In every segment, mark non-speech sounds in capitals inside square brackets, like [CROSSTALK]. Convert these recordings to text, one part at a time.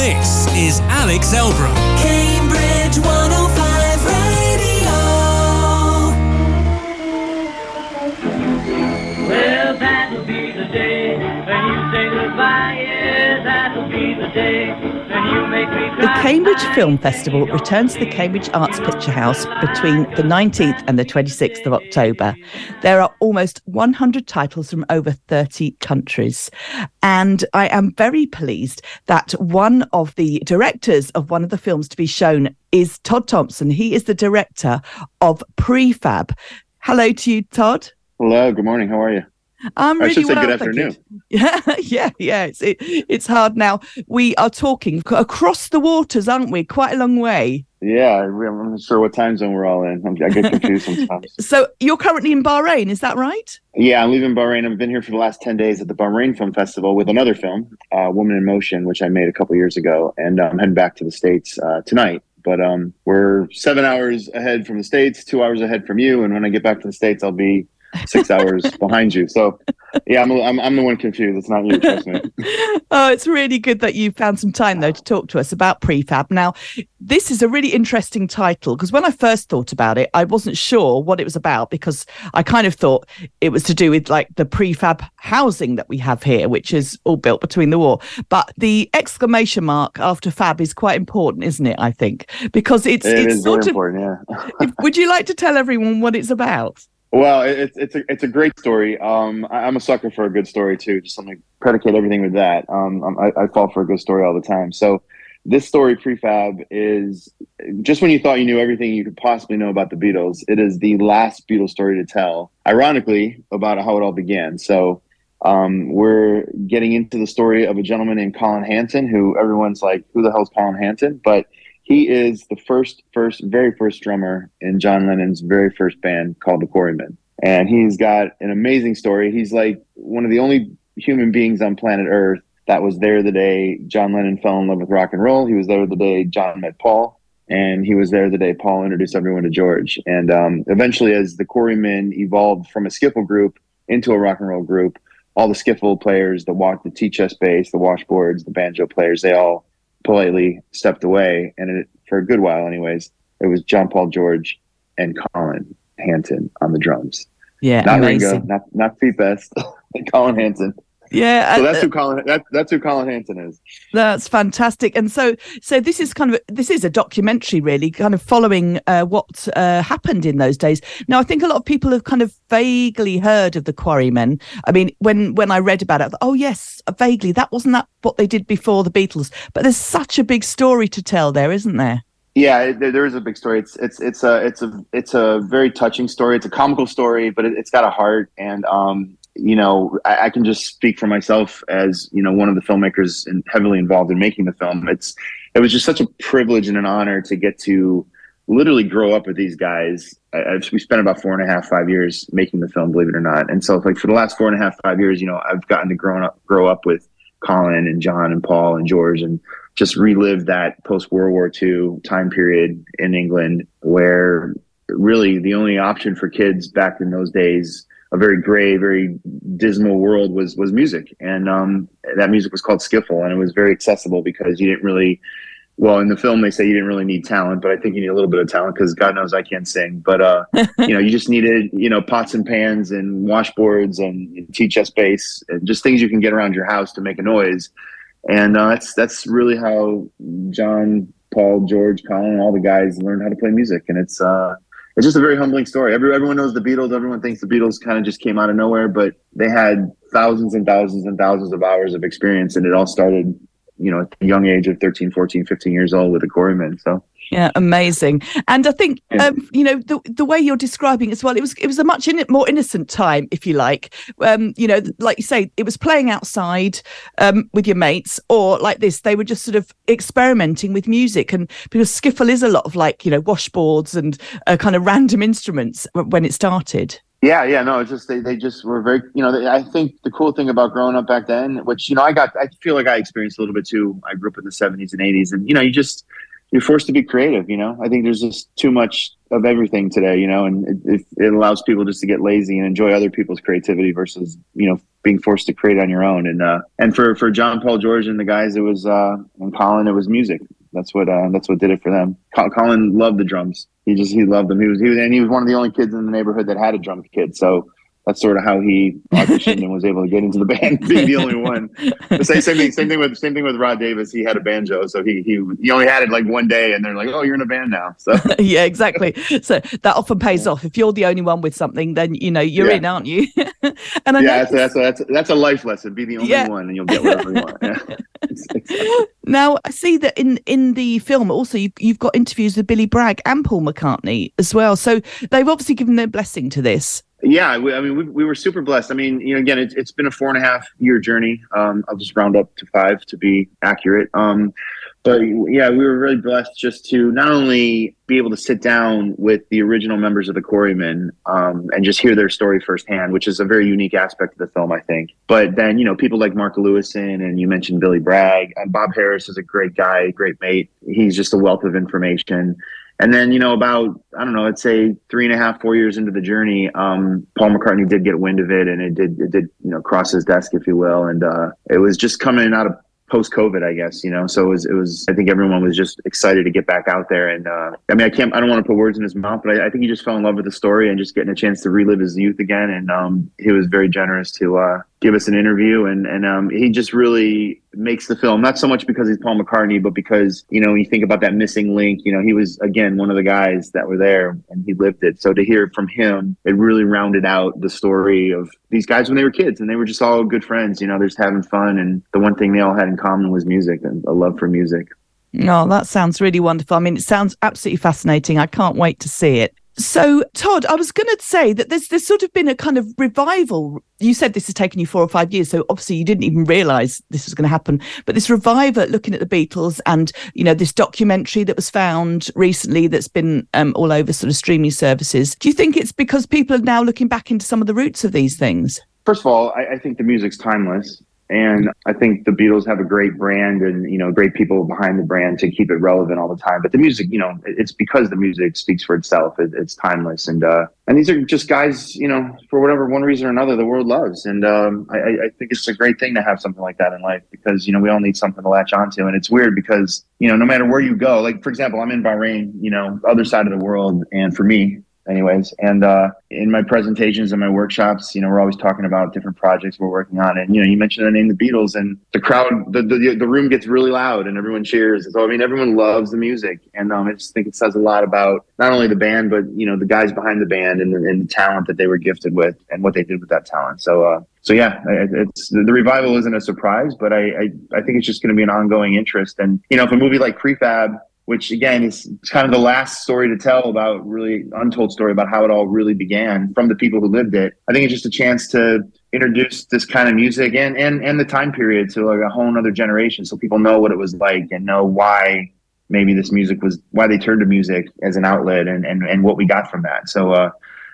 This is Alex Elbro. Cambridge 105 Radio. Well, that'll be the day when you say goodbye. Yeah, that'll be the day when you make me The cry. Cambridge Film Festival returns to the Cambridge Arts Picture House between the 19th and the 26th of October. There are almost 100 titles from over 30 countries. And I am very pleased that one of the directors of one of the films to be shown is Todd Thompson. He is the director of Prefab. Hello to you, Todd. Hello, good morning. How are you? I'm I really should say well, good afternoon. [LAUGHS] Yeah, yeah, yeah. It's it, it's hard now. We are talking across the waters, aren't we? Quite a long way. Yeah, I'm not sure what time zone we're all in. I'm, I get confused [LAUGHS] sometimes. So you're currently in Bahrain, is that right? Yeah, I'm leaving Bahrain. I've been here for the last 10 days at the Bahrain Film Festival with another film, uh, Woman in Motion, which I made a couple years ago. And I'm heading back to the States uh, tonight. But um, we're seven hours ahead from the States, two hours ahead from you. And when I get back to the States, I'll be six hours [LAUGHS] behind you. So, yeah, I'm, I'm, I'm the one confused. It's not you, trust me. [LAUGHS] Oh, it's really good that you found some time though to talk to us about prefab. Now, this is a really interesting title because when I first thought about it, I wasn't sure what it was about because I kind of thought it was to do with like the prefab housing that we have here, which is all built between the war. But the exclamation mark after fab is quite important, isn't it? I think because it's It it's sort of. important, yeah. [LAUGHS] Would you like to tell everyone what it's about? Well, it's it's a it's a great story. Um, I, I'm a sucker for a good story too. Just something to predicate everything with that. Um, I, I fall for a good story all the time. So, this story, prefab, is just when you thought you knew everything you could possibly know about the Beatles. It is the last Beatles story to tell. Ironically, about how it all began. So. Um, we're getting into the story of a gentleman named Colin Hanton, who everyone's like, "Who the hell's Colin Hanton?" But he is the first, first, very first drummer in John Lennon's very first band called the Quarrymen. And he's got an amazing story. He's like one of the only human beings on planet Earth that was there the day John Lennon fell in love with rock and roll. He was there the day John met Paul. And he was there the day Paul introduced everyone to George. And um, eventually, as the Quarrymen evolved from a skiffle group into a rock and roll group, all the skiffle players, the walk, the tea chest bass, the washboards, the banjo players, they all politely stepped away. And it, for a good while, anyways, it was John Paul George and Colin Hanton on the drums. Yeah, Not amazing. Ringo, not not Pete Best, [LAUGHS] Colin Hanton. Yeah, So uh, that's who Colin that, that's who Colin Hanton is. That's fantastic. And so, so this is kind of this is a documentary, really, kind of following uh, what uh, happened in those days. Now, I think a lot of people have kind of vaguely heard of the Quarrymen. I mean, when when I read about it, I thought, oh yes, vaguely. That wasn't that what they did before the Beatles. But there's such a big story to tell there, isn't there? Yeah, there, there is a big story. It's it's it's a it's a it's a very touching story. It's a comical story, but it, it's got a heart. And um, you know, I, I can just speak for myself as you know one of the filmmakers and heavily involved in making the film. It's it was just such a privilege and an honor to get to literally grow up with these guys. I, I've, we spent about four and a half five years making the film, believe it or not. And so, like for the last four and a half five years, you know, I've gotten to grow up grow up with Colin and John and Paul and George and just relive that post World War II time period in England where really the only option for kids back in those days, a very gray, very dismal world was was music. And um, that music was called skiffle and it was very accessible because you didn't really well in the film they say you didn't really need talent but i think you need a little bit of talent because god knows i can't sing. But uh [LAUGHS] you know you just needed you know pots and pans and washboards and tea chest bass and just things you can get around your house to make a noise. And uh, that's that's really how John, Paul, George, Colin, all the guys learned how to play music, and it's uh, it's just a very humbling story. Every, everyone knows the Beatles. Everyone thinks the Beatles kind of just came out of nowhere, but they had thousands and thousands and thousands of hours of experience, and it all started, you know, at the young age of 13, 14, 15 years old with the Quarrymen. So Yeah, amazing. And I think Yeah. um, you know the the way you're describing as well. It was it was a much in, more innocent time, if you like. Um, you know, like you say, it was playing outside um, with your mates, or like this, they were just sort of experimenting with music. And because skiffle is a lot of like you know washboards and uh, kind of random instruments when it started. Yeah, yeah, no, it's just they, they just were very, you know, they, I think the cool thing about growing up back then, which, you know, I got, I feel like I experienced a little bit too. I grew up in the 70s and 80s, and, you know, you just, you're forced to be creative, you know. I think there's just too much of everything today, you know, and it, it, allows people just to get lazy and enjoy other people's creativity versus, you know, being forced to create on your own. And uh, and for for John Paul George and the guys, it was uh, and Colin, it was music. That's what uh, that's what did it for them. Colin loved the drums. He just he loved them. He was he was and he was one of the only kids in the neighborhood that had a drum kit. So that's sort of how he auditioned [LAUGHS] and was able to get into the band, being the only one. The same, same thing, same thing with same thing with Rod Davis. He had a banjo, so he he he only had it like one day, and they're like, "Oh, you're in a band now." So [LAUGHS] yeah, exactly. So that often pays off. If you're the only one with something, then you know you're Yeah. in, aren't you? [LAUGHS] and I yeah, that's, that's that's that's a life lesson. Be the only Yeah. one, and you'll get whatever you want. Yeah. Now I see that in in the film also you, you've got interviews with Billy Bragg and Paul McCartney as well. So they've obviously given their blessing to this. Yeah, we, I mean, we, we were super blessed. I mean, you know, again, it's, it's been a four and a half year journey. Um, I'll just round up to five to be accurate. Um, but yeah, we were really blessed just to not only be able to sit down with the original members of the Quarrymen um, and just hear their story firsthand, which is a very unique aspect of the film, I think. But then, you know, people like Mark Lewisohn and you mentioned Billy Bragg and Bob Harris is a great guy, great mate. He's just a wealth of information. And then, you know, about, I don't know, I'd say three and a half, four years into the journey, um, Paul McCartney did get wind of it and it did, it did, you know, cross his desk, if you will. And, uh, it was just coming out of post COVID, I guess, you know, so it was, it was, I think everyone was just excited to get back out there. And, uh, I mean, I can't, I don't want to put words in his mouth, but I, I think he just fell in love with the story and just getting a chance to relive his youth again. And, um, he was very generous to, uh, give us an interview and and um, he just really makes the film not so much because he's Paul McCartney but because you know you think about that missing link you know he was again one of the guys that were there and he lived it so to hear from him it really rounded out the story of these guys when they were kids and they were just all good friends you know they're just having fun and the one thing they all had in common was music and a love for music Oh, that sounds really wonderful. I mean, it sounds absolutely fascinating. I can't wait to see it. So, Todd, I was going to say that there's there's sort of been a kind of revival. You said this has taken you four or five years, so obviously you didn't even realise this was going to happen. But this revival, looking at the Beatles, and you know this documentary that was found recently that's been um, all over sort of streaming services. Do you think it's because people are now looking back into some of the roots of these things? first of all, I, I think the music's timeless. And I think the Beatles have a great brand and, you know, great people behind the brand to keep it relevant all the time. But the music, you know, it's because the music speaks for itself. It, it's timeless. And, uh, and these are just guys, you know, for whatever one reason or another, the world loves. And, um, I, I- think it's a great thing to have something like that in life because, you know, we all need something to latch onto. And it's weird because, you know, no matter where you go, like, for example, I'm in Bahrain, you know, other side of the world. And for me, anyways. And uh, in my presentations and my workshops, you know, we're always talking about different projects we're working on. And you know, you mentioned the name the Beatles, and the crowd, the the, the room gets really loud, and everyone cheers. So I mean, everyone loves the music, and um, I just think it says a lot about not only the band, but you know, the guys behind the band and the, and the talent that they were gifted with, and what they did with that talent. So. Uh, so yeah, it's the revival isn't a surprise, but I I, I think it's just going to be an ongoing interest. And you know, if a movie like Prefab which again is kind of the last story to tell about really untold story about how it all really began from the people who lived it. I think it's just a chance to introduce this kind of music and and and the time period to like a whole other generation, so people know what it was like and know why maybe this music was why they turned to music as an outlet and and and what we got from that. So uh,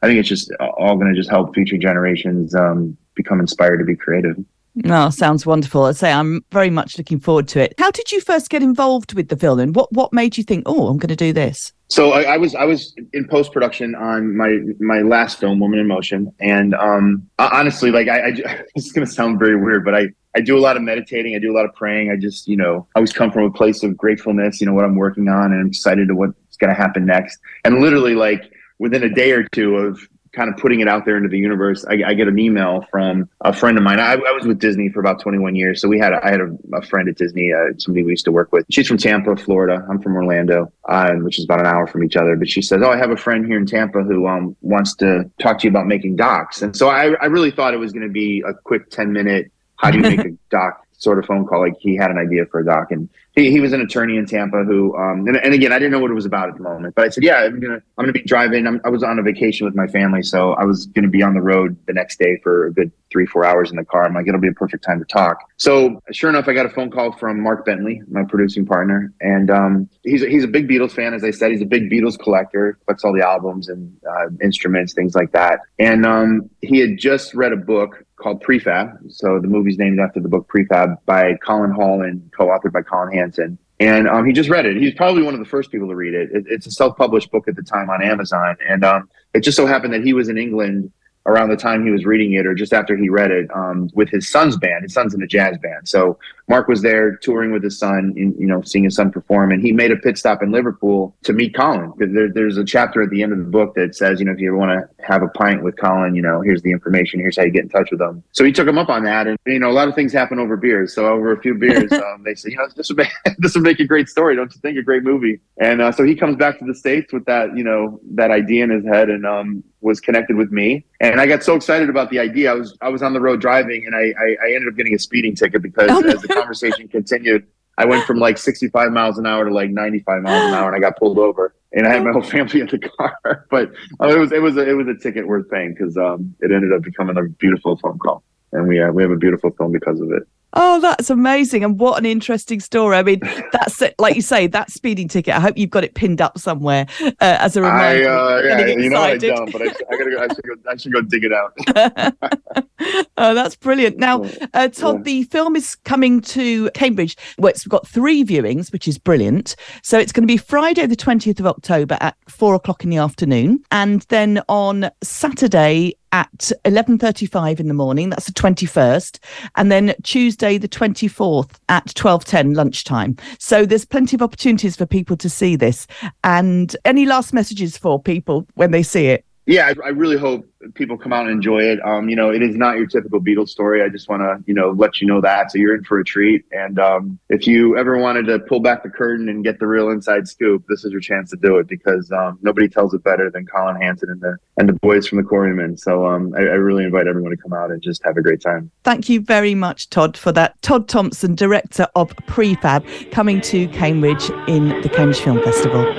I think it's just all going to just help future generations um, become inspired to be creative. Oh, sounds wonderful. I say I'm very much looking forward to it. How did you first get involved with the film, and what what made you think, oh, I'm going to do this? So I, I was I was in post production on my my last film, Woman in Motion, and um, ho- honestly, like I, I [LAUGHS] this is gonna sound very weird, but I I do a lot of meditating, I do a lot of praying. I just you know I always come from a place of gratefulness, you know what I'm working on, and I'm excited to what's gonna happen next. And literally, like within a day or two of kind of putting it out there into the universe, I, I get an email from a friend of mine. I, I was with Disney for about 21 years, so we had a, I had a, a friend at Disney, uh, somebody we used to work with. She's from Tampa, Florida. I'm from Orlando, uh, which is about an hour from each other. But she says, "Oh, I have a friend here in Tampa who um, wants to talk to you about making docs." And so I, I really thought it was going to be a quick 10 minute, how do you make a [LAUGHS] doc sort of phone call. Like he had an idea for a doc, and he, he was an attorney in Tampa who, um, and, and again, I didn't know what it was about at the moment, but I said, yeah, I'm gonna, I'm gonna be driving. I'm, I was on a vacation with my family, so I was gonna be on the road the next day for a good three, four hours in the car. I'm like, it'll be a perfect time to talk. So sure enough, I got a phone call from Mark Bentley, my producing partner, and um, he's he's a big Beatles fan. As I said, he's a big Beatles collector, collects all the albums and uh, instruments, things like that. And um, he had just read a book called Prefab. So the movie's named after the book Prefab by Colin Hall and co-authored by Colin Hanton. and um, he just read it. He's probably one of the first people to read it. it it's a self-published book at the time on Amazon, and um, it just so happened that he was in England around the time he was reading it or just after he read it um, with his son's band. His son's in a jazz band. So Mark was there touring with his son, in, you know, seeing his son perform. And he made a pit stop in Liverpool to meet Colin. There, there's a chapter at the end of the book that says, you know, if you ever want to have a pint with Colin, you know, here's the information. Here's how you get in touch with him. So he took him up on that. And, you know, a lot of things happen over beers. So over a few beers, [LAUGHS] um, they said, you know, this would, make, [LAUGHS] this would make a great story. Don't you think? A great movie. And uh, so he comes back to the States with that, you know, that idea in his head. And, um, was connected with me and I got so excited about the idea. I was I was on the road driving and I I, I ended up getting a speeding ticket because Oh, as the conversation continued, I went from like 65 miles an hour to like 95 miles an hour and I got pulled over and I had my whole family in the car. [LAUGHS] But uh, it was it was a, it was a ticket worth paying because um, it ended up becoming a beautiful phone call and we uh, we have a beautiful film because of it. Oh, that's amazing. And what an interesting story. I mean, that's it. Like you say, that speeding ticket. I hope you've got it pinned up somewhere uh, as a reminder. uh, yeah, you know I don't, but I, I gotta go. I should go. I should go dig it out. [LAUGHS] oh, that's brilliant. Now, uh, Todd, Yeah. the film is coming to Cambridge. Well, it's got three viewings, which is brilliant. So it's going to be Friday, the 20th of October at four o'clock in the afternoon. And then on Saturday, at 11.35 in the morning that's the 21st and then tuesday the 24th at 12.10 lunchtime. So there's plenty of opportunities for people to see this and any last messages for people when they see it yeah, I, I really hope people come out and enjoy it. Um, you know, it is not your typical Beatles story. I just want to, you know, let you know that. So you're in for a treat. And um, if you ever wanted to pull back the curtain and get the real inside scoop, this is your chance to do it because um, nobody tells it better than Colin Hanton and the and the boys from the Quarrymen. So um, I, I really invite everyone to come out and just have a great time. Thank you very much, Todd, for that. Todd Thompson, director of Prefab, coming to Cambridge in the Cambridge Film Festival.